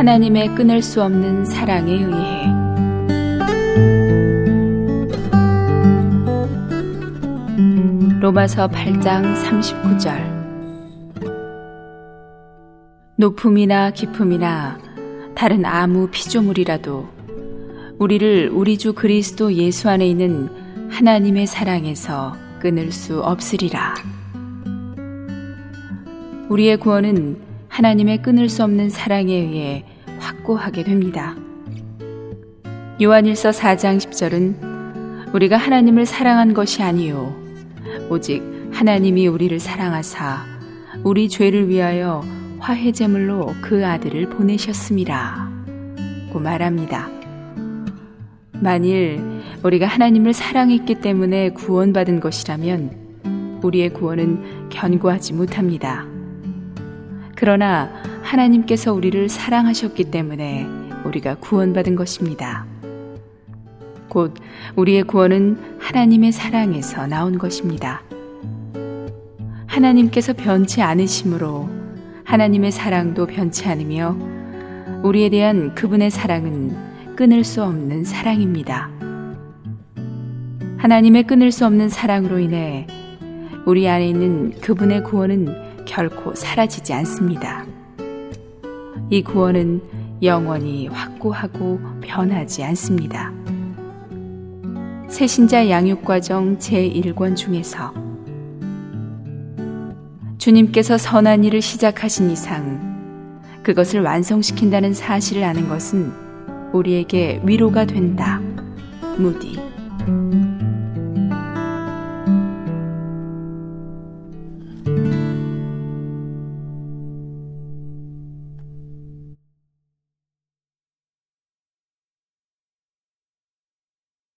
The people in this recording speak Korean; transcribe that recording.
하나님의 끊을 수 없는 사랑에 의해 로마서 8장 39절 높음이나 깊음이나 다른 아무 피조물이라도 우리를 우리 주 그리스도 예수 안에 있는 하나님의 사랑에서 끊을 수 없으리라. 우리의 구원은 하나님의 끊을 수 없는 사랑에 의해 확고하게 됩니다. 요한일서 4장 10절은 우리가 하나님을 사랑한 것이 아니요 오직 하나님이 우리를 사랑하사 우리 죄를 위하여 화해 제물로 그 아들을 보내셨습니다. 고 말합니다. 만일 우리가 하나님을 사랑했기 때문에 구원받은 것이라면 우리의 구원은 견고하지 못합니다. 그러나 하나님께서 우리를 사랑하셨기 때문에 우리가 구원받은 것입니다. 곧 우리의 구원은 하나님의 사랑에서 나온 것입니다. 하나님께서 변치 않으심으로 하나님의 사랑도 변치 않으며 우리에 대한 그분의 사랑은 끊을 수 없는 사랑입니다. 하나님의 끊을 수 없는 사랑으로 인해 우리 안에 있는 그분의 구원은 결코 사라지지 않습니다. 이 구원은 영원히 확고하고 변하지 않습니다. 새신자 양육과정 제1권 중에서 주님께서 선한 일을 시작하신 이상 그것을 완성시킨다는 사실을 아는 것은 우리에게 위로가 된다. 무디.